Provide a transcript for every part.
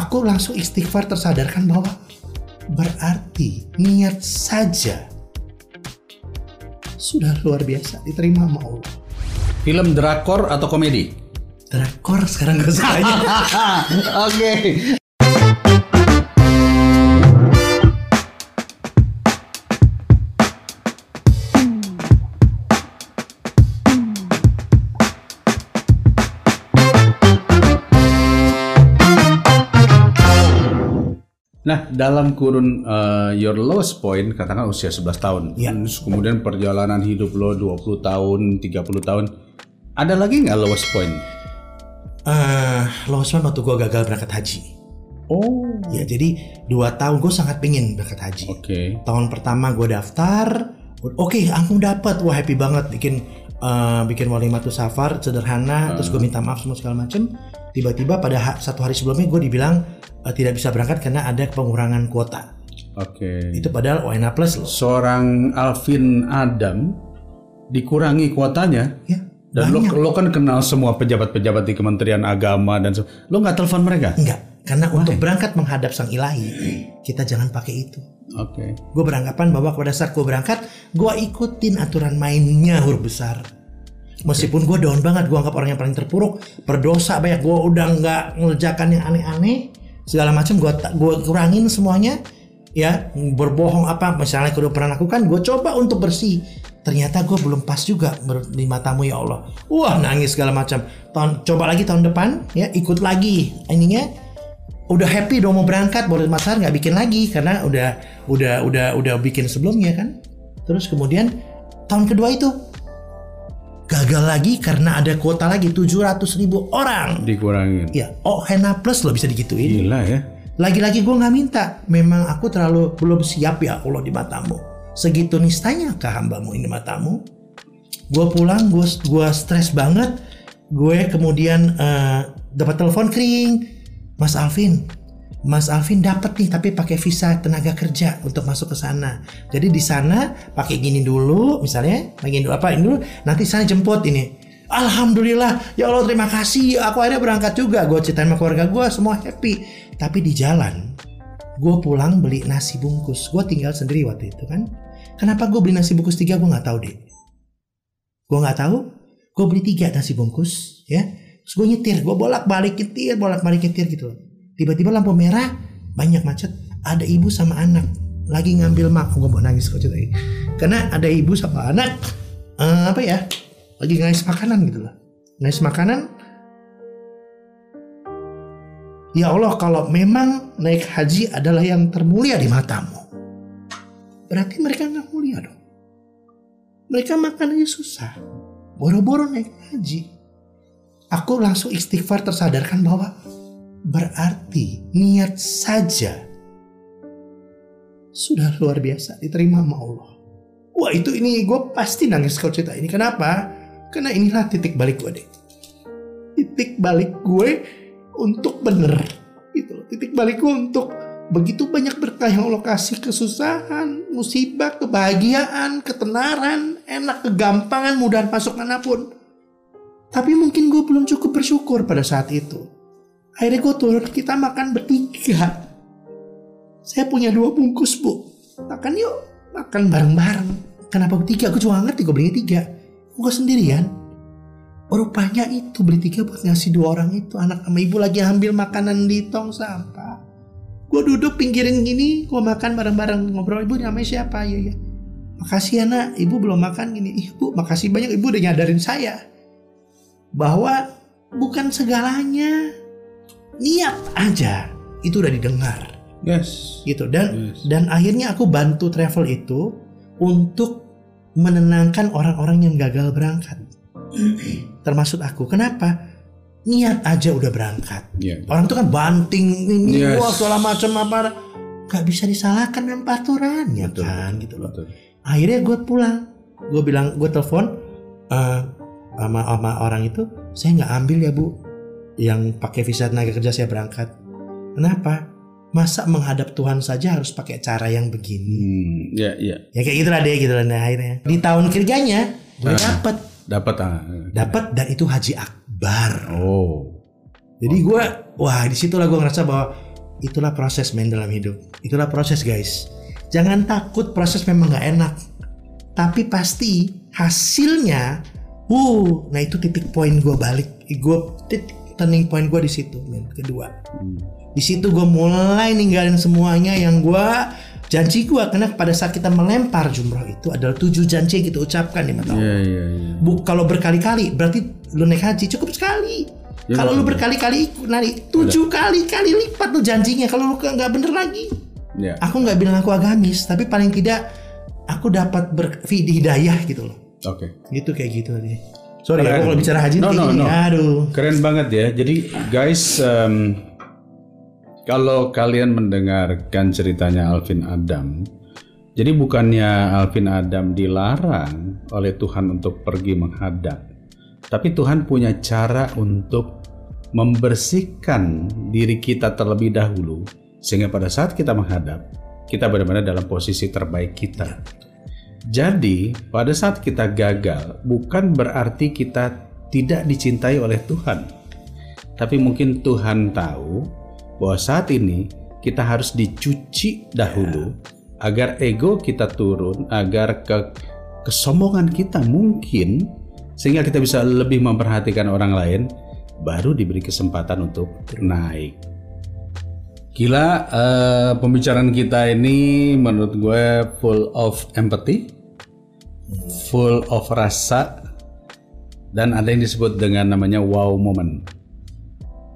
aku langsung istighfar tersadarkan bahwa berarti niat saja sudah luar biasa diterima sama Allah. Film drakor atau komedi? Drakor sekarang gak aja. Oke. Nah, dalam kurun uh, your lowest point, katakan usia 11 tahun. Iya. Terus kemudian perjalanan hidup lo 20 tahun, 30 tahun. Ada lagi nggak lowest point? Eh, lowest one waktu gue gagal berangkat haji. Oh. Ya jadi dua tahun gue sangat pengen berangkat haji. Oke. Tahun pertama gue daftar, oke aku dapat, wah happy banget bikin eh, bikin walimatus safar sederhana, terus gue minta maaf semua segala macem. Tiba-tiba pada ha- satu hari sebelumnya gue dibilang eh, tidak bisa berangkat karena ada pengurangan kuota. Oke. Itu padahal ONA plus loh. Seorang Alvin Adam dikurangi kuotanya Ya, dan lo, banyak. lo kan kenal semua pejabat-pejabat di Kementerian Agama dan se- lo nggak telepon mereka? Enggak, karena untuk berangkat menghadap sang ilahi, kita jangan pakai itu. Oke. Gue beranggapan bahwa pada saat gue berangkat, gue ikutin aturan mainnya huruf besar. Meskipun gue down banget, gue anggap orang yang paling terpuruk, berdosa banyak, gue udah nggak ngerjakan yang aneh-aneh, segala macam gue gue kurangin semuanya, ya berbohong apa misalnya gue udah pernah lakukan, gue coba untuk bersih. Ternyata gue belum pas juga di matamu ya Allah. Wah nangis segala macam. Tahun coba lagi tahun depan, ya ikut lagi. Ininya udah happy dong mau berangkat boleh masar nggak bikin lagi karena udah udah udah udah bikin sebelumnya kan terus kemudian tahun kedua itu gagal lagi karena ada kuota lagi 700 ribu orang. Dikurangin. ya oh Hena Plus loh bisa digituin. Gila ya. lagi-lagi gue nggak minta. Memang aku terlalu belum siap ya Allah di matamu. Segitu nistanya ke hambamu ini matamu? Gue pulang gue gua stres banget. Gue kemudian eh, dapat telepon kering. Mas Alvin Mas Alvin dapat nih tapi pakai visa tenaga kerja untuk masuk ke sana. Jadi di sana pakai gini dulu misalnya, pakai dulu apa ini dulu, nanti sana jemput ini. Alhamdulillah, ya Allah terima kasih. Aku akhirnya berangkat juga. Gue ceritain sama keluarga gue semua happy. Tapi di jalan, gue pulang beli nasi bungkus. Gue tinggal sendiri waktu itu kan. Kenapa gue beli nasi bungkus tiga? Gue nggak tahu deh. Gue nggak tahu. Gue beli tiga nasi bungkus, ya. Terus gue nyetir, gue bolak balik nyetir, bolak balik nyetir gitu. Tiba-tiba lampu merah, banyak macet. Ada ibu sama anak lagi ngambil mak. Gue mau nangis kok ceritanya. Karena ada ibu sama anak, eh, apa ya? Lagi ngais makanan gitu loh. Ngais makanan. Ya Allah, kalau memang naik haji adalah yang termulia di matamu, berarti mereka nggak mulia dong. Mereka makanannya susah, boro-boro naik haji. Aku langsung istighfar tersadarkan bahwa berarti niat saja sudah luar biasa diterima sama Allah. Wah itu ini gue pasti nangis kalau cerita ini. Kenapa? Karena inilah titik balik gue deh. Titik balik gue untuk bener. Gitu. Titik balik gue untuk begitu banyak berkah yang Allah kasih kesusahan, musibah, kebahagiaan, ketenaran, enak, kegampangan, mudah masuk mana pun. Tapi mungkin gue belum cukup bersyukur pada saat itu. Akhirnya gue turun, kita makan bertiga. Saya punya dua bungkus bu. Makan yuk, makan bareng-bareng. Kenapa bertiga? Gue gak ngerti gue belinya tiga. Gue sendirian. Rupanya itu beli tiga buat ngasih dua orang itu. Anak sama ibu lagi ambil makanan di tong sampah. Gue duduk pinggirin gini, gue makan bareng-bareng. Ngobrol, ibu namanya siapa? Iya, iya. Makasih ya nak, ibu belum makan gini. Ih bu, makasih banyak. Ibu udah nyadarin saya. Bahwa bukan segalanya. Niat aja. Itu udah didengar Yes. gitu dan Yes. dan akhirnya aku bantu travel itu untuk menenangkan orang-orang yang gagal berangkat termasuk aku kenapa niat aja udah berangkat Iya. orang tuh kan banting ini Yes. wah segala macam apa nggak bisa disalahkan dengan aturannya Betul. kan gitu loh Betul. akhirnya gue pulang gue bilang gue telepon eh, sama sama orang itu saya nggak ambil ya bu yang pakai visa tenaga kerja saya berangkat kenapa masa menghadap Tuhan saja harus pakai cara yang begini Hmm, ya, ya. ya kayak gitulah deh gitu lah nah, akhirnya di tahun ketiganya gue Ah. dapat Dapat ah. dapat dan itu haji akbar Oh. jadi gue wah di situlah gue ngerasa bahwa Itulah proses men dalam hidup. Itulah proses guys. Jangan takut proses memang nggak enak. Tapi pasti hasilnya, uh, nah itu titik poin gue balik. Gue titik turning point gue di situ, men. Kedua, di situ gue mulai ninggalin semuanya yang gue janji gue karena pada saat kita melempar jumroh itu adalah tujuh janji yang kita ucapkan di mata Allah. Iya iya iya. Bu, kalau berkali-kali berarti lu naik haji cukup sekali. Ya, kalau lu berkali-kali ikut narik tujuh kali kali lipat tuh janjinya. Kalau lu nggak bener lagi, Iya. aku nggak bilang aku agamis, tapi paling tidak aku dapat berhidayah gitu loh. Oke. Gitu kayak gitu tadi. Sorry, Keren. aku kalau bicara haji No, no, no. aduh. Keren banget ya. Jadi guys, em, kalau kalian mendengarkan ceritanya Alvin Adam, jadi bukannya Alvin Adam dilarang oleh Tuhan untuk pergi menghadap, tapi Tuhan punya cara untuk membersihkan diri kita terlebih dahulu, sehingga pada saat kita menghadap, kita benar-benar dalam posisi terbaik kita. Jadi, pada saat kita gagal, bukan berarti kita tidak dicintai oleh Tuhan, tapi mungkin Tuhan tahu bahwa saat ini kita harus dicuci dahulu agar ego kita turun, agar ke kesombongan kita mungkin sehingga kita bisa lebih memperhatikan orang lain, baru diberi kesempatan untuk naik. Gila, eh, pembicaraan kita ini menurut gue full of empathy, full of rasa, dan ada yang disebut dengan namanya wow moment.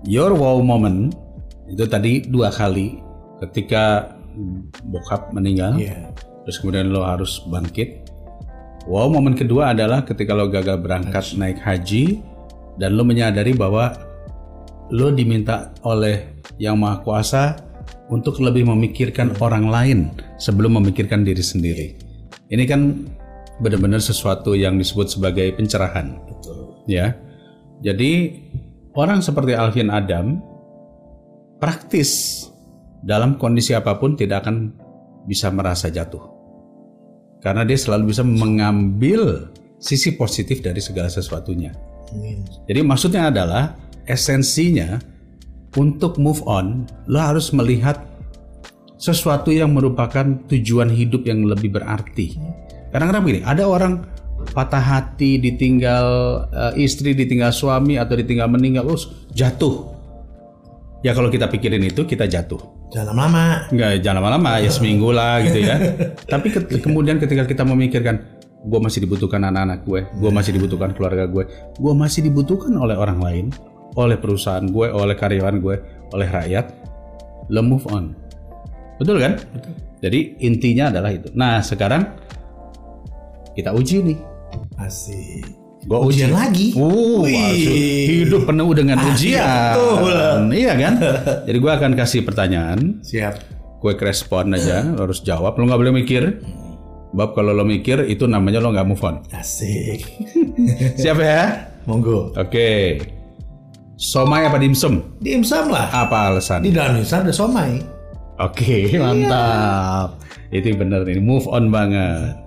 Your wow moment itu tadi dua kali ketika bokap meninggal, Iya. terus kemudian lo harus bangkit. Wow momen kedua adalah ketika lo gagal berangkat naik haji dan lo menyadari bahwa lo diminta oleh yang maha kuasa untuk lebih memikirkan orang lain sebelum memikirkan diri sendiri. Ini kan benar-benar sesuatu yang disebut sebagai pencerahan Betul. ya. Jadi orang seperti Alvin Adam praktis dalam kondisi apa pun tidak akan bisa merasa jatuh. Karena dia selalu bisa mengambil sisi positif dari segala sesuatunya. Amin. Jadi maksudnya adalah esensinya untuk move on, lo harus melihat sesuatu yang merupakan tujuan hidup yang lebih berarti. Kadang-kadang begini, ada orang patah hati, ditinggal eh, istri, ditinggal suami atau ditinggal meninggal, terus jatuh. Ya kalau kita pikirin itu kita jatuh. Jangan lama. Enggak jangan lama-lama ya seminggu lah gitu ya. Tapi ke- kemudian ketika kita memikirkan gue masih dibutuhkan anak-anak gue, gue masih dibutuhkan keluarga gue, gue masih dibutuhkan oleh orang lain, oleh perusahaan gue, oleh karyawan gue, oleh rakyat, lo move on. Betul kan? Jadi intinya adalah itu. Nah sekarang kita uji nih. Asik. Gue Ujian lagi. Uh, hidup penuh dengan Ah, ujian. iya, betul. Iya kan? Jadi gue akan kasih pertanyaan, Siap. quick respon aja, lo harus jawab, lo nggak boleh mikir. Bab kalau lo mikir itu namanya lo nggak move on. Asik. Siap ya? Monggo. Oke. Somai apa dimsum? Dimsum lah. Apa alasan? Di dalam dimsum ada somai. Oke, mantap. Itu bener ini, move on banget.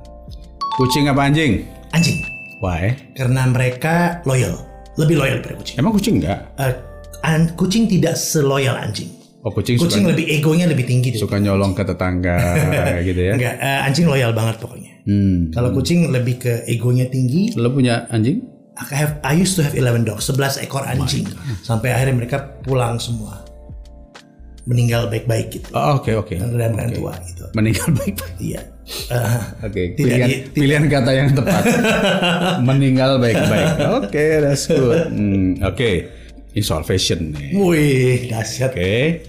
Kucing apa anjing? Anjing. Why? Karena mereka loyal. Lebih loyal daripada kucing. Emang kucing nggak? Eh, an- kucing tidak seloyal anjing. Oh kucing, Kucing suka, lebih egonya lebih tinggi suka nyolong ke tetangga gitu ya? Enggak, eh, anjing loyal banget pokoknya. Hmm. Kalau kucing lebih ke egonya tinggi. Lo punya anjing? I have I used to have 11 dogs, 11 ekor anjing. Sampai akhirnya mereka pulang semua. Meninggal baik-baik gitu. Oh, Oke oke. Dan dan tua gitu. Meninggal baik-baik. Iya. Oke. Tidak Pilihan, pilihan kata yang tepat. Meninggal baik-baik. Oke, that's good. Hmm, Oke. Ini soal fashion nih. wih, dahsyat. Oke.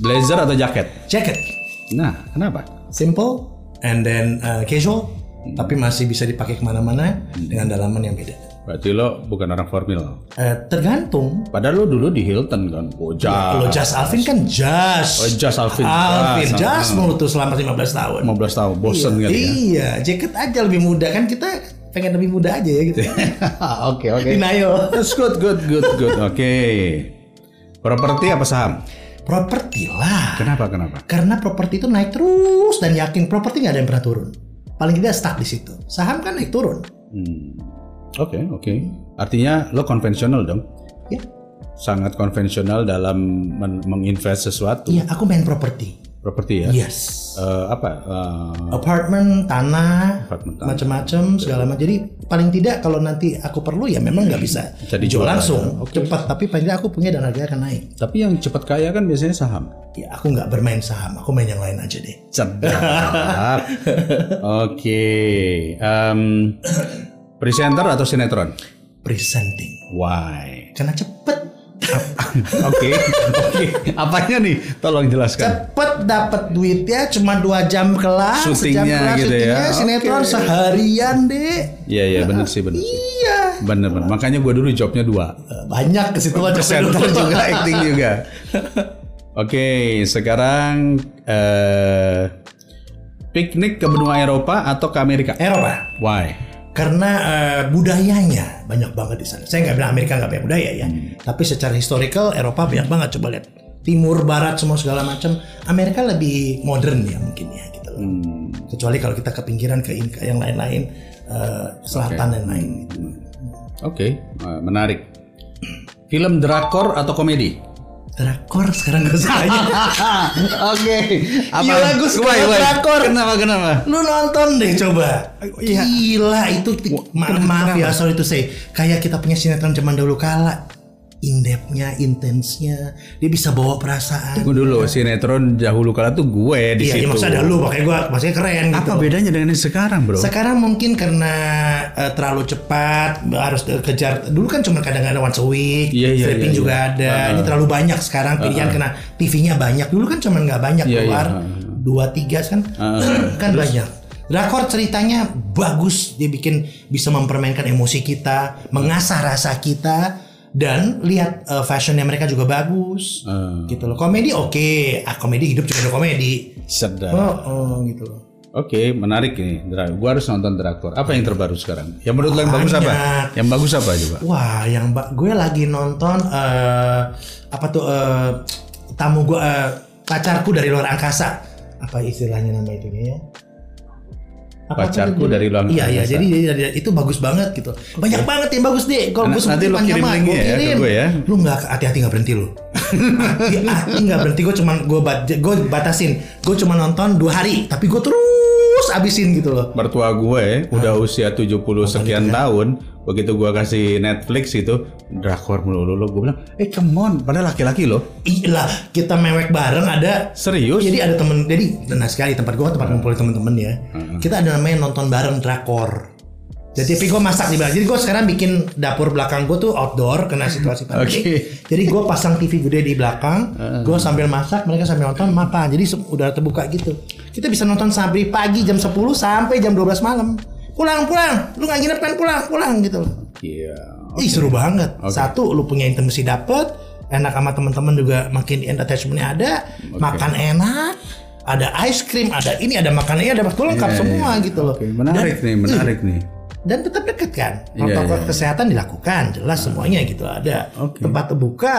Blazer atau jaket? Jacket. Nah, kenapa? Simple and then uh, casual. Tapi masih bisa dipakai ke mana-mana dengan dalaman yang beda. Berarti lo bukan orang formal. Eh, tergantung. Padahal lo dulu di Hilton kan. Oh, Kalau jas. Jas Alvin kan Jas. Oh, jas Alvin. Alvin, Jas. Jas mulu tuh selama 15 tahun. 15 tahun, bosen kali ya. Iya, jaket aja lebih muda kan kita pengen lebih muda aja ya gitu. Oke, oke. Denial. That's good, good, good, good. Oke. Properti apa saham? Properti lah. Kenapa, kenapa? Karena properti itu naik terus dan yakin properti nggak ada yang pernah turun. Paling tidak stuck di situ. Saham kan naik turun. Hmm. Oke, oke. Artinya lo konvensional dong? Ya. sangat konvensional dalam men- menginvest sesuatu. Iya, aku main properti. Properti ya. Yes. Eh, apa? eh, Apartemen, tanah, macam-macam segala macam. Jadi paling tidak kalau nanti aku perlu ya memang nggak bisa Bisa dijual langsung cepat. Tapi paling tidak aku punya dan harganya akan naik. tapi yang cepat kaya kan biasanya saham. Ya aku nggak bermain saham. Aku main yang lain aja deh. Cerdas. Oke. Em, presenter atau sinetron? Presenting. Why? Karena cepet. Oke. Oke. Apanya nih? Tolong jelaskan. Cepet dapat duitnya cuma dua jam kelas. Syutingnya gitu ya. syutingnya, Sinetron Oke. seharian deh. Iya iya benar sih benar sih. Iya. Bener bener. Makanya gue dulu jobnya dua. Banyak ke situ aja. Presenter juga, acting juga. Oke, sekarang eh piknik ke benua Eropa atau ke Amerika? Eropa. Why? Karena eh, budayanya banyak banget di sana. Saya nggak bilang Amerika nggak banyak budaya ya, Hmm. tapi secara historical Eropa banyak banget. Coba lihat Timur, Barat, semua segala macam. Amerika lebih modern ya mungkin ya gitu loh. Hmm, Kecuali kalau kita ke pinggiran ke, ke yang lain-lain, eh, selatan dan lain. Gitu. Oke, eh, menarik. Film drakor atau komedi? Drakor sekarang gak suka Oke. Gila, gue suka Why, why? drakor. Kenapa kenapa? Lu nonton deh coba. Iya. Gila itu ma- maaf ya sorry to say. Kayak kita punya sinetron zaman dahulu kala. In-depth-nya, intensnya, dia bisa bawa perasaan. Tunggu dulu, sinetron dahulu kala tuh gue di Iya, ya situ. maksudnya dahulu makanya gua maksudnya keren gitu. Apa bedanya dengan yang sekarang, bro? Sekarang mungkin karena eh, terlalu cepat harus kejar. Dulu kan cuma kadang-kadang once a week, Iya, iya, stripping iya, juga ada. Ini terlalu banyak sekarang pilihan karena TV-nya banyak. Dulu kan cuma nggak banyak Iya, keluar iya. dua tiga kan, kan banyak. Drakor ceritanya bagus, dia bikin bisa mempermainkan emosi kita, mengasah rasa kita, dan lihat eh, fashionnya mereka juga bagus, Eh, gitu loh. Komedi oke, ah komedi hidup juga ada komedi. sedap. Oh, oh gitu loh. Oke, menarik ini. Gua harus nonton drakor. Apa yang terbaru sekarang? Yang menurut lo yang bagus apa? Yang bagus apa coba? Wah, yang ba- gue lagi nonton eh apa tuh eh, tamu gue eh, pacarku dari luar angkasa. Apa istilahnya nama itu ya? Pacarku dari luar Iya, iya. Jadi, jadi- itu bagus banget gitu. Banyak banget yang bagus deh. Kalau gue nanti panjang kirim linknya gue ya ke gue ya. Lu nggak hati-hati nggak berhenti lu. Hati-hati nggak berhenti. Gue cuman gue bat, gue batasin. Gue cuma nonton dua hari, tapi gue terus abisin gitu loh. Mertua gue udah usia 70 sekian tahun, begitu gua kasih Netflix itu drakor melulu gue bilang, "Eh, come on, padahal laki-laki loh." Iya kita mewek bareng ada Serius? Jadi ada temen, jadi nah sekali tempat gua tempat ngumpulin temen-temen ya. Kita ada namanya nonton bareng drakor. Jadi tapi gue masak di belakang. Jadi gue sekarang bikin dapur belakang gue tuh outdoor kena situasi pandemi. Oke. Jadi gue pasang TV gede di belakang. Gue sambil masak, mereka sambil nonton makan. Jadi udah terbuka gitu. Kita bisa nonton sampai pagi jam 10 sampai jam 12 malam. Pulang pulang, lu nggak nginep kan pulang pulang gitu loh. Iya. Ih seru banget. Satu lu punya intimasi dapet, enak sama teman-teman juga makin attachmentnya ada, makan enak, ada ice cream, ada ini, ada makanannya, ada betul lengkap Iya, semua iya. gitu loh. Oke, menarik nih, menarik nih. Dan tetap deket kan, Iya, protokol iya. kesehatan dilakukan, jelas semuanya gitu ada. Oke. Tempat terbuka,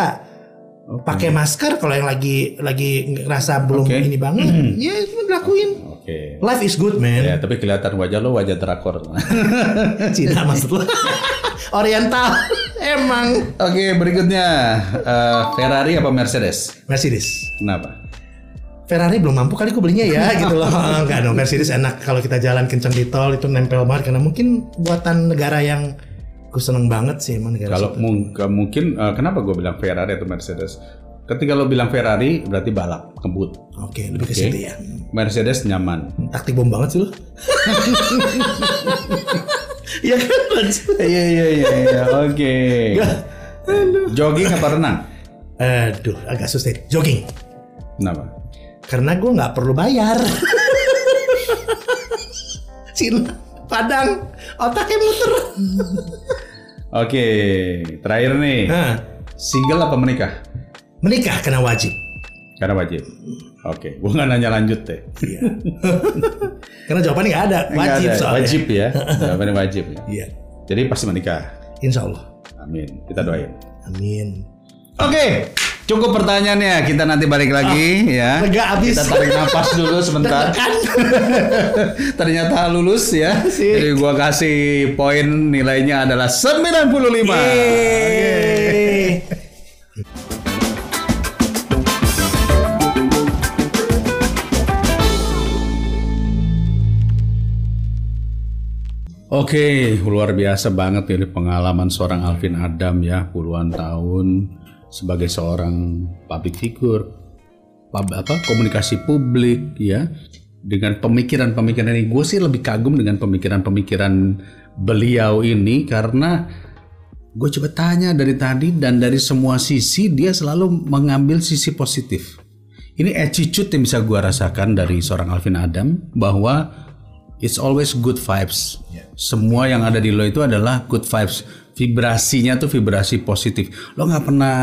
pakai masker kalau yang lagi lagi ngerasa belum Oke. ini banget, ya itu dilakuin. Oke. Life is good man. Ya, tapi kelihatan wajah lo wajah drakor. Cina maksud lo. Oriental emang Oke, berikutnya Eh, Ferrari apa Mercedes? Mercedes. Kenapa? Ferrari belum mampu kali gue belinya ya gitu loh. Enggak dong Mercedes enak kalau kita jalan kencang di tol itu nempel banget karena mungkin buatan negara yang gue seneng banget sih emang negara Kalau mung- mungkin eh, kenapa gue bilang Ferrari atau Mercedes? Ketika lo bilang Ferrari berarti balap, kebut. Oke, lebih ke Oke. situ ya. Mercedes nyaman. Taktik bom banget sih lu. Iya kan? Iya iya iya iya. Oke. Jogging apa renang? Aduh, agak susah. Jogging. Kenapa? Karena gue nggak perlu bayar. Cina, Padang, otaknya muter. Oke, terakhir nih. Nah, Single apa menikah? menikah karena wajib. Karena wajib. Oke, gua nggak nanya lanjut deh. Iya. karena jawabannya nggak ada. Nggak Wajib ada. soalnya. Wajib ya. Jawabannya wajib ya. Iya. Jadi pasti menikah. Insya Allah. Amin. Kita doain. Amin. Oke, Cukup pertanyaannya, kita nanti balik ah, lagi oh, ya. Lega habis. Kita tarik nafas dulu sebentar. Ternyata lulus ya. Sik. Jadi gua kasih poin nilainya adalah 95. Yeay. Oke, okay, luar biasa banget ini pengalaman seorang Alvin Adam ya, puluhan tahun sebagai seorang public figure, pub- apa komunikasi publik ya, dengan pemikiran-pemikiran ini. Gue sih lebih kagum dengan pemikiran-pemikiran beliau ini karena gue coba tanya dari tadi dan dari semua sisi dia selalu mengambil sisi positif. Ini attitude yang bisa gue rasakan dari seorang Alvin Adam bahwa it's always good vibes. Semua yang ada di lo itu adalah good vibes. Vibrasinya tuh vibrasi positif. Lo nggak pernah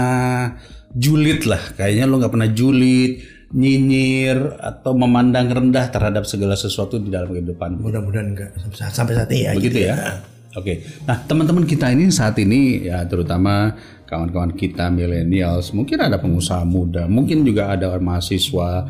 julid lah, kayaknya lo nggak pernah julid, nyinyir atau memandang rendah terhadap segala sesuatu di dalam kehidupan. Mudah-mudahan enggak sampai saat, ini ya. Begitu gitu ya. Oke. Nah, teman-teman kita ini saat ini ya terutama kawan-kawan kita millennials, mungkin ada pengusaha muda, mungkin juga ada mahasiswa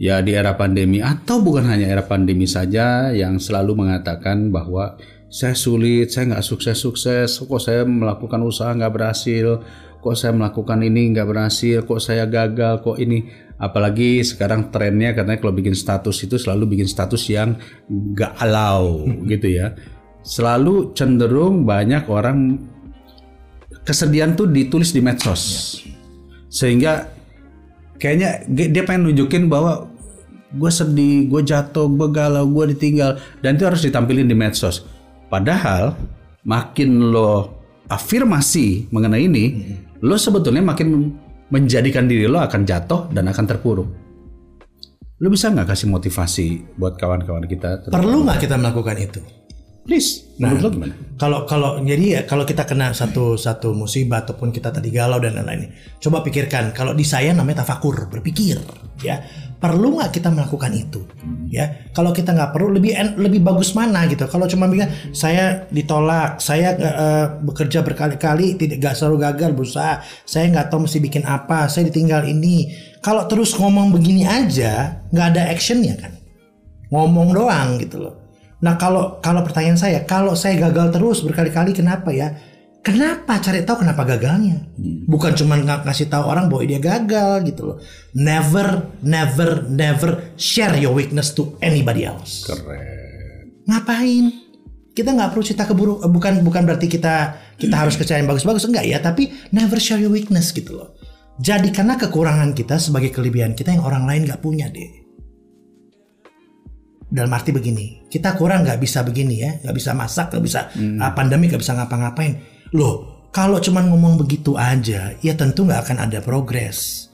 ya di era pandemi atau bukan hanya era pandemi saja yang selalu mengatakan bahwa saya sulit, saya nggak sukses-sukses, kok saya melakukan usaha nggak berhasil, kok saya melakukan ini nggak berhasil, kok saya gagal, kok ini? Apalagi sekarang trennya katanya kalau bikin status itu selalu bikin status yang galau gitu ya. Selalu cenderung banyak orang kesedihan tuh ditulis di medsos. Sehingga kayaknya dia pengen nunjukin bahwa gue sedih, gue jatuh, gue galau, gue ditinggal. Dan itu harus ditampilin di medsos. Padahal makin lo afirmasi mengenai ini, lo sebetulnya makin menjadikan diri lo akan jatuh dan akan terpuruk. Lo bisa nggak kasih motivasi buat kawan-kawan kita? Perlu nggak kita melakukan itu? Please, menurut lo gimana? Kalau kalau jadi ya kalau kita kena satu satu musibah ataupun kita tadi galau dan lain-lain, coba pikirkan kalau di saya namanya tafakur, berpikir, ya perlu nggak kita melakukan itu, ya kalau kita nggak perlu lebih lebih bagus mana gitu. Kalau cuma bilang saya ditolak, saya eh, bekerja berkali-kali tidak nggak selalu gagal berusaha, saya nggak tahu mesti bikin apa, saya ditinggal ini. Kalau terus ngomong begini aja, nggak ada actionnya kan, ngomong doang gitu loh. Nah kalau kalau pertanyaan saya, kalau saya gagal terus berkali-kali kenapa ya? Kenapa cari tahu kenapa gagalnya? Bukan cuma ng- ngasih tahu orang bahwa dia gagal gitu loh. Never, never, never share your weakness to anybody else. Keren. Ngapain? Kita nggak perlu cerita keburuk. eh, Bukan bukan berarti kita kita harus kerja yang bagus-bagus enggak ya. Tapi never share your weakness gitu loh. Jadikanlah kekurangan kita sebagai kelebihan kita yang orang lain nggak punya deh dalam arti begini kita kurang nggak bisa begini ya nggak bisa masak nggak bisa ah, pandemi nggak bisa ngapa-ngapain loh kalau cuman ngomong begitu aja ya tentu nggak akan ada progres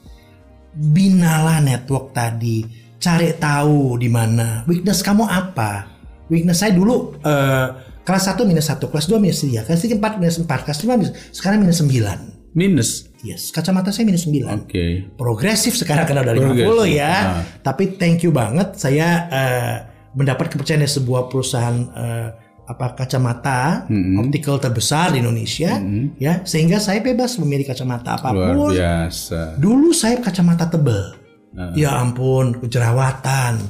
binalah network tadi cari tahu di mana weakness kamu apa weakness saya dulu eh, kelas 1 minus 1 kelas 2 minus 3 kelas 3 4 minus 4 kelas 5 minus sekarang minus 9 Minus. yes kacamata saya minus 9 Oke. progresif sekarang karena udah 50 Progresif. ya. Nah. Tapi thank you banget saya eh, mendapat kepercayaan dari sebuah perusahaan eh, apa kacamata optical terbesar di Indonesia ya sehingga saya bebas memilih kacamata Luar apa pun. biasa. Dulu saya kacamata tebel. Nah. Ya ampun, jerawatan.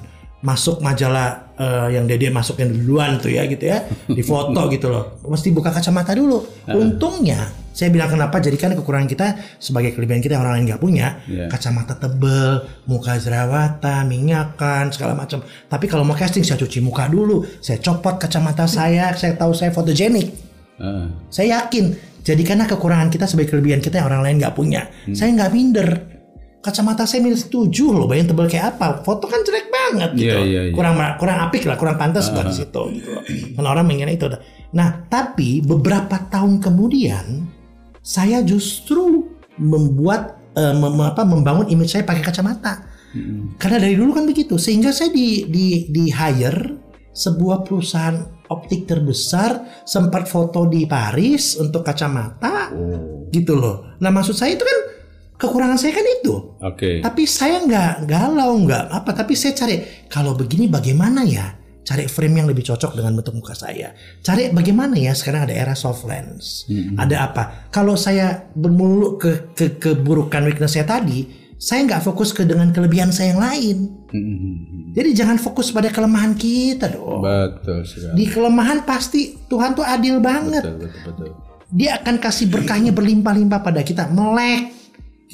Masuk majalah eh, yang Dede masukin duluan tuh ya gitu ya. Di foto gitu loh. Mesti buka kacamata dulu. Untungnya saya bilang kenapa jadikan kekurangan kita sebagai kelebihan kita yang orang lain nggak punya. Iya. Kacamata tebel, muka jerawatan, minyakan, segala macam. Tapi kalau mau casting saya cuci muka dulu. Saya copot kacamata saya, saya tahu saya fotogenik. Ah. Saya yakin jadikanlah kekurangan kita sebagai kelebihan kita yang orang lain nggak punya. Hmm. Saya nggak minder. Kacamata saya minus 7 loh, bayang tebal kayak apa? Foto kan jelek banget gitu. Iya, iya, iya. Kurang kurang apik lah, kurang pantas buat di situ gitu. Karena orang mengira itu. Nah, tapi beberapa tahun kemudian saya justru membuat eh, mem- apa, membangun image saya pakai kacamata. Karena dari dulu kan begitu, sehingga saya di di di hire sebuah perusahaan optik terbesar sempat foto di Paris untuk kacamata Oh. gitu loh. Nah maksud saya itu kan kekurangan saya kan itu. Oke. Tapi saya nggak galau nggak apa. Tapi saya cari kalau begini bagaimana ya? Cari frame yang lebih cocok dengan bentuk muka saya. Cari bagaimana ya sekarang ada era soft lens. Ada apa? Kalau saya bermulu ke, ke keburukan weakness saya tadi, saya nggak fokus ke dengan kelebihan saya yang lain. Mhm. Jadi jangan fokus pada kelemahan kita dong. Betul sekali. Di kelemahan pasti Tuhan tuh adil banget. Betul, betul, betul. Dia akan kasih berkahnya berlimpah-limpah pada kita. Melek.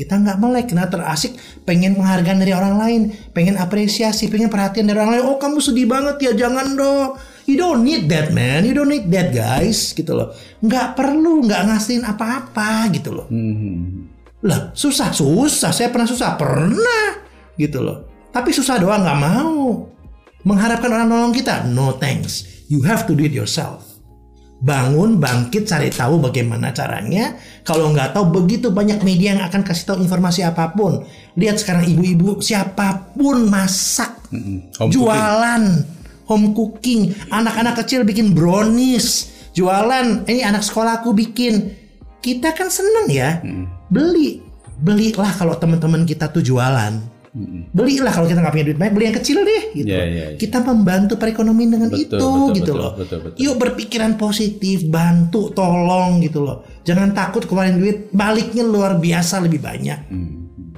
Kita nggak melek. Karena terasik pengen penghargaan dari orang lain. Pengen apresiasi. Pengen perhatian dari orang lain. Oh kamu sedih banget ya. Jangan dong. You don't need that man, you don't need that guys gitu loh. Nggak perlu, nggak ngasihin apa-apa gitu loh. Hmm. Lah susah susah, saya pernah susah pernah gitu loh. Tapi susah doang nggak mau. Mengharapkan orang nolong kita, no thanks. You have to do it yourself. Bangun, bangkit, cari tahu bagaimana caranya. Kalau nggak tahu, begitu banyak media yang akan kasih tahu informasi apa pun. Lihat sekarang ibu-ibu, siapa pun masak, Hmm. Home jualan, home cooking. Anak-anak kecil bikin brownies, jualan. Ini anak sekolahku bikin. Kita kan seneng ya, beli, belilah kalau teman-teman kita tuh jualan. Belilah kalau kita nggak punya duit banyak, beli yang kecil deh gitu. Iya, iya, iya. Kita membantu perekonomian dengan Betul, itu betul, gitu betul, loh. betul, betul. Yuk berpikiran positif, bantu, tolong gitu loh. Jangan takut keluarin duit, baliknya luar biasa lebih banyak. Hmm.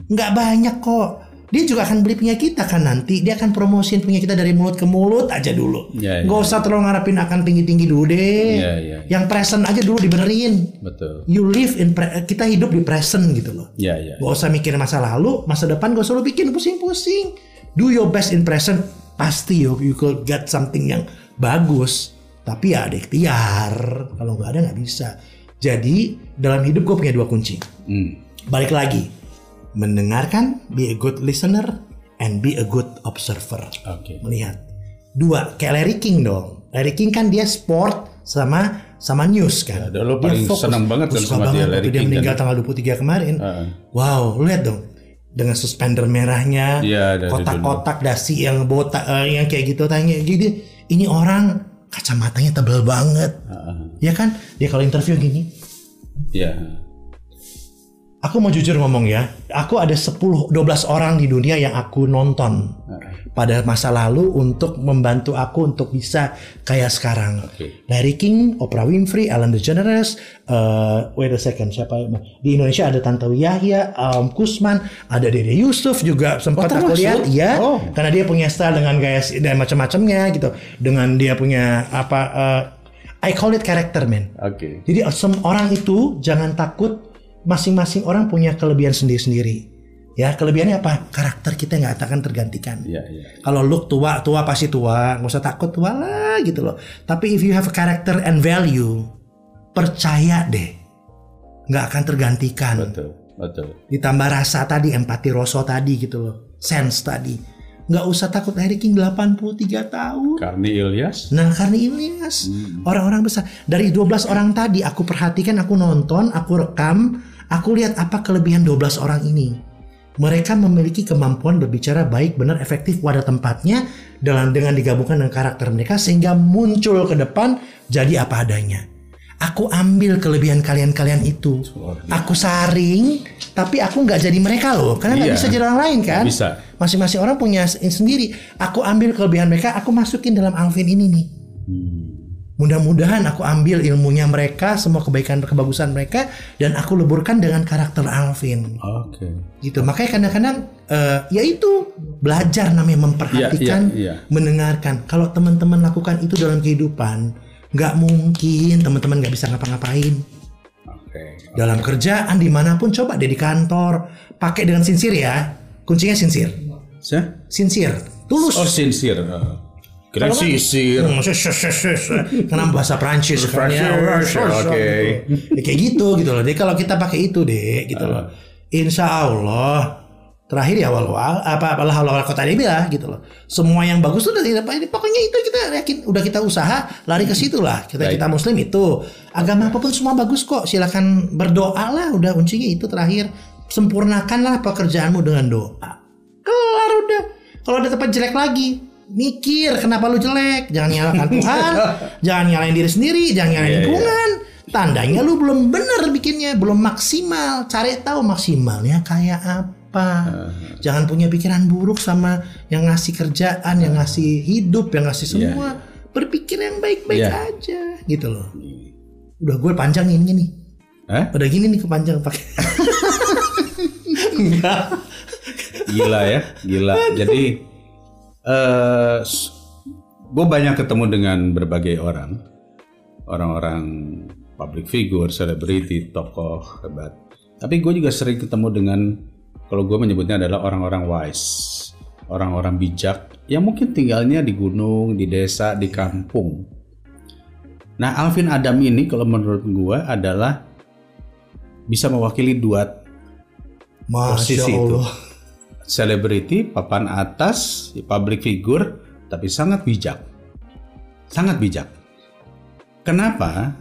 Nggak banyak kok. Dia juga akan beli punya kita kan nanti. Dia akan promosiin punya kita dari mulut ke mulut aja dulu. Iya, Nggak iya. usah terlalu ngarepin akan tinggi-tinggi dulu deh. Iya, iya. Yang present aja dulu dibenerin. Betul. You live in pre- kita hidup di present gitu loh. Ya, ya. Gak usah mikirin masa lalu, masa depan gak usah lu bikin pusing-pusing. Do your best in present, pasti you, you could get something yang bagus. Tapi ya ada ikhtiar, kalau nggak ada nggak bisa. Jadi dalam hidup gue punya dua kunci. Hmm. Balik lagi, mendengarkan, be a good listener, and be a good observer. Oke. Melihat. Dua, kayak Larry King dong. Larry King kan dia sport sama sama news kan. Ya, lo paling senang banget kan sama dia, banget Larry waktu dia King meninggal kan. tanggal 23 kemarin. Heeh. Wow, lu lihat dong. Dengan suspender merahnya, dari kotak-kotak dasi yang botak eh, yang kayak gitu tanya. Jadi ini orang kacamatanya tebel banget. Heeh. Ya kan? Dia kalau interview gini, Ya. Aku mau jujur ngomong ya, aku ada 10 12 orang di dunia yang aku nonton pada masa lalu untuk membantu aku untuk bisa kayak sekarang. Oke. Larry King, Oprah Winfrey, Ellen DeGeneres, eh, wait a second siapa ya? di Indonesia ada Tante Yahya, Aum Kusman, ada Dede Yusuf juga sempat Oh, aku lihat, iya, Oh. karena dia punya style dengan gaya dan macam-macamnya gitu, dengan dia punya apa, eh, I call it character man. Oke. Jadi sem- orang itu jangan takut masing-masing orang punya kelebihan sendiri-sendiri. Ya kelebihannya apa? Karakter kita nggak akan tergantikan. Iya, iya. Kalau look tua, tua pasti tua, nggak usah takut tua lah gitu loh. Tapi if you have a character and value, percaya deh, nggak akan tergantikan. Betul. Betul. Ditambah rasa tadi, empati rosso tadi gitu loh, sense tadi. Nggak usah takut Harry King 83 tahun. Karni Ilyas. Nah karena Ilyas orang-orang besar dari 12 orang tadi aku perhatikan, aku nonton, aku rekam, aku lihat apa kelebihan 12 orang ini. Mereka memiliki kemampuan berbicara baik, benar, efektif pada tempatnya dalam dengan digabungkan dengan karakter mereka sehingga muncul ke depan jadi apa adanya. Aku ambil kelebihan kalian-kalian itu, aku saring, tapi aku nggak jadi mereka loh, karena nggak Iya. bisa jadi orang lain kan. Bisa. Masing-masing orang punya sendiri. Aku ambil kelebihan mereka, aku masukin dalam Alvin ini nih. Hmm. Mudah-mudahan aku ambil ilmunya mereka, semua kebaikan kebagusan mereka, dan aku leburkan dengan karakter Alvin. Oke. Gitu. Makanya kadang-kadang eh, ya itu belajar namanya memperhatikan, Iya, iya, iya. mendengarkan. Kalau teman-teman lakukan itu dalam kehidupan, nggak mungkin teman-teman nggak bisa ngapa-ngapain. Oke. Dalam kerjaan di mana pun coba deh di kantor, pakai dengan sincere ya. Kuncinya sincere, sincere, tulus. Oh, sincere. Uh, Kira kan- sisir. Hmm. Kenapa bahasa Prancis kan ya? Prancis, oke. Ya, kayak gitu gitu loh. Jadi kalau kita pakai itu deh gitu loh. Insya Allah terakhir ya walau apa apalah Allah kota dia bilang gitu loh. Semua yang bagus tuh dari apa ini pokoknya itu kita yakin udah kita usaha lari ke situ lah. Kita Baik. kita muslim itu agama apa pun semua bagus kok. Silakan berdoa lah udah kuncinya itu terakhir. Sempurnakanlah pekerjaanmu dengan doa. Kelar udah. Kalau ada tempat jelek lagi, mikir kenapa lu jelek. Jangan nyalakan Tuhan, jangan nyalain diri sendiri, jangan nyalain Iya, iya. lingkungan. Tandanya lu belum bener bikinnya, belum maksimal. Cari tahu maksimalnya kayak apa. Jangan punya pikiran buruk sama yang ngasih kerjaan, yang ngasih hidup, yang ngasih semua. Berpikir yang baik-baik Iya. aja, gitu loh. Udah gue panjang ini nih. Hah? Udah gini nih kepanjang pakai. Enggak. Gila ya, gila. Jadi eh gue banyak ketemu dengan berbagai orang, orang-orang public figure, selebriti, tokoh hebat. Tapi gue juga sering ketemu dengan, kalau gue menyebutnya adalah orang-orang wise, orang-orang bijak yang mungkin tinggalnya di gunung, di desa, di kampung. Nah, Alvin Adam ini kalau menurut gua adalah bisa mewakili dua Masya Posisi itu. Selebriti, papan atas, public figure, tapi sangat bijak. Sangat bijak. Kenapa?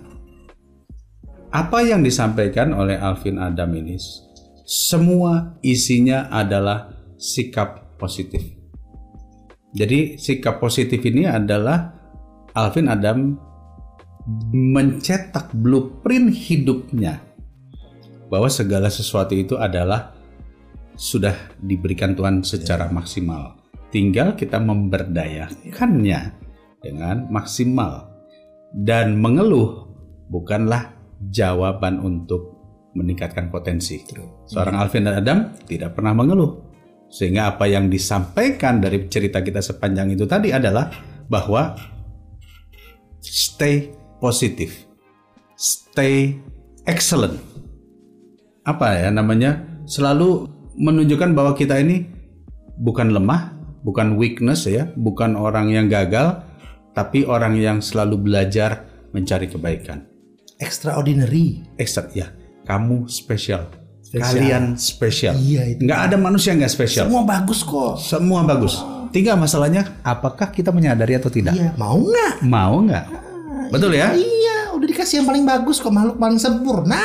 Apa yang disampaikan oleh Alvin Adam ini semua isinya adalah sikap positif. Jadi sikap positif ini adalah Alvin Adam mencetak blueprint hidupnya bahwa segala sesuatu itu adalah sudah diberikan Tuhan secara maksimal. Tinggal kita memberdayakannya dengan maksimal. Dan mengeluh bukanlah jawaban untuk meningkatkan potensi. Seorang Alvin dan Adam tidak pernah mengeluh. Sehingga apa yang disampaikan dari cerita kita sepanjang itu tadi adalah bahwa stay positif, stay excellent. Apa ya namanya? Selalu menunjukkan bahwa kita ini bukan lemah, bukan weakness ya, bukan orang yang gagal, tapi orang yang selalu belajar mencari kebaikan. Extraordinary. Ekstra ya, kamu spesial. Kalian spesial. Iya, itu. Nggak ada manusia yang nggak spesial. Semua bagus kok. Semua bagus. Tinggal masalahnya, apakah kita menyadari atau tidak? Iya, mau nggak? Mau nggak? Betul ya? Iya, udah dikasih yang paling bagus kok makhluk paling sempurna.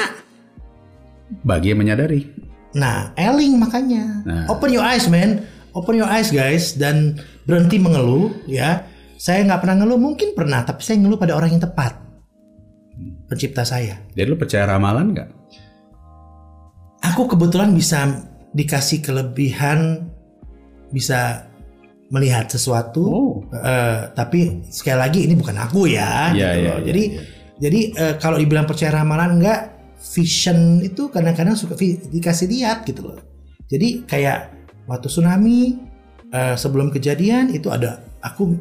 Bagi yang menyadari. Nah, Eling makanya. Nah. Open your eyes, man. Open your eyes, guys, dan berhenti mengeluh, ya. Saya nggak pernah ngeluh, mungkin pernah, tapi saya ngeluh pada orang yang tepat. Pencipta saya. Jadi lu percaya ramalan nggak? Aku kebetulan bisa dikasih kelebihan, bisa melihat sesuatu. Oh. Eh, tapi sekali lagi ini bukan aku ya. Iya, gitu iya, loh. iya, jadi, iya. jadi eh, kalau dibilang percaya ramalan enggak, vision itu kadang-kadang suka dikasih lihat gitu loh. Jadi kayak waktu tsunami eh, sebelum kejadian itu ada aku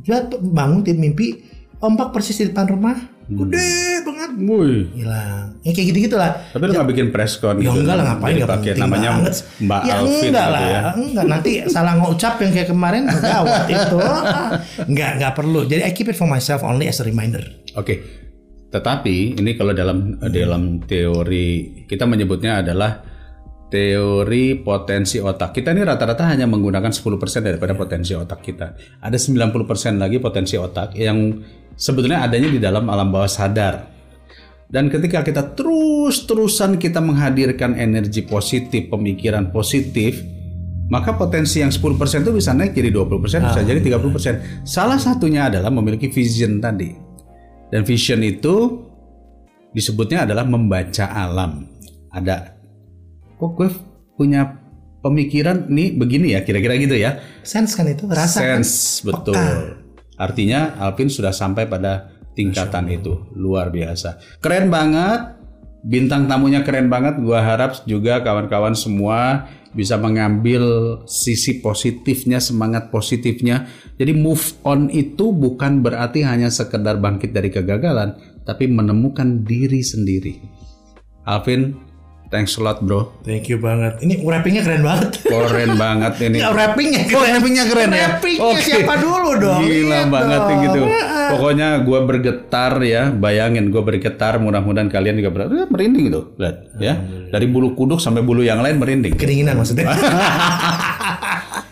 juga bangun tim mimpi ombak persis di depan rumah, Hmm. gede banget, Wih. hilang. Ya kayak gitu gitulah. Tapi lu nggak bikin press con Ya gitu? enggak lah ngapain nggak pakai namanya banget. Mbak ya Alvin enggak gitu lah, ya. enggak nanti salah ngucap yang kayak kemarin gawat itu. Enggak, enggak perlu. Jadi I keep it for myself only as a reminder. Oke. Tetapi ini kalau dalam dalam teori kita menyebutnya adalah teori potensi otak. Kita ini rata-rata hanya menggunakan 10% daripada potensi otak kita. Ada 90% lagi potensi otak yang sebetulnya adanya di dalam alam bawah sadar. Dan ketika kita terus-terusan kita menghadirkan energi positif, pemikiran positif, maka potensi yang 10% itu bisa naik jadi 20%, bisa jadi 30%. Salah satunya adalah memiliki vision tadi. Dan vision itu disebutnya adalah membaca alam. Ada kok gue punya pemikiran nih begini ya, kira-kira gitu ya. Sense kan itu, rasa kan? Sense betul. Artinya Alvin sudah sampai pada tingkatan itu luar biasa. Keren banget. Bintang tamunya keren banget. Gua harap juga kawan-kawan semua bisa mengambil sisi positifnya, semangat positifnya. Jadi move on itu bukan berarti hanya sekedar bangkit dari kegagalan, tapi menemukan diri sendiri. Alvin, thanks a lot bro. Thank you banget. Ini wrappingnya keren banget. Keren banget ini. Ya, wrappingnya Oh, wrappingnya keren ya. Wrappingnya Oke. siapa dulu dong? Gila Lihat banget dong. gitu. Pokoknya gue bergetar ya, bayangin gue bergetar. Mudah-mudahan kalian juga ber eh, merinding gitu, lihat ya. Dari bulu kuduk sampai bulu yang lain merinding. Kedinginan maksudnya.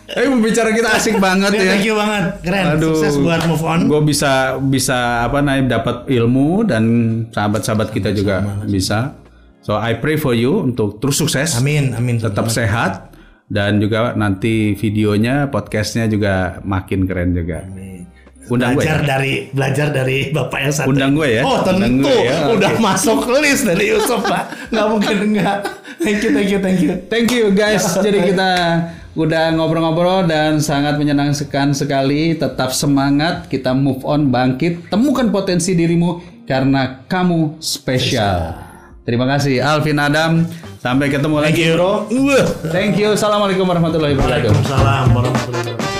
Eh pembicara kita asik banget ya. Thank you banget. Keren. Aduh, Sukses buat move on. Gue bisa bisa apa naik dapat ilmu dan sahabat-sahabat kita juga bisa. So I pray for you untuk terus sukses. Amin, amin. tetap sehat dan juga nanti videonya podcastnya juga makin keren juga undang gue belajar ya dari belajar dari bapak yang satu. Undang gue ya? Oh Undang tentu, gue ya, udah oke. masuk list dari Yusuf pak. Nggak mungkin enggak. Thank you, thank you, thank you. thank you guys jadi kita udah ngobrol-ngobrol dan sangat menyenangkan sekali tetap semangat kita move on bangkit temukan potensi dirimu karena kamu spesial terima kasih Alvin Adam sampai ketemu lagi bro Wah. thank you assalamualaikum warahmatullahi wabarakatuh Waalaikumsalam warahmatullahi wabarakatuh.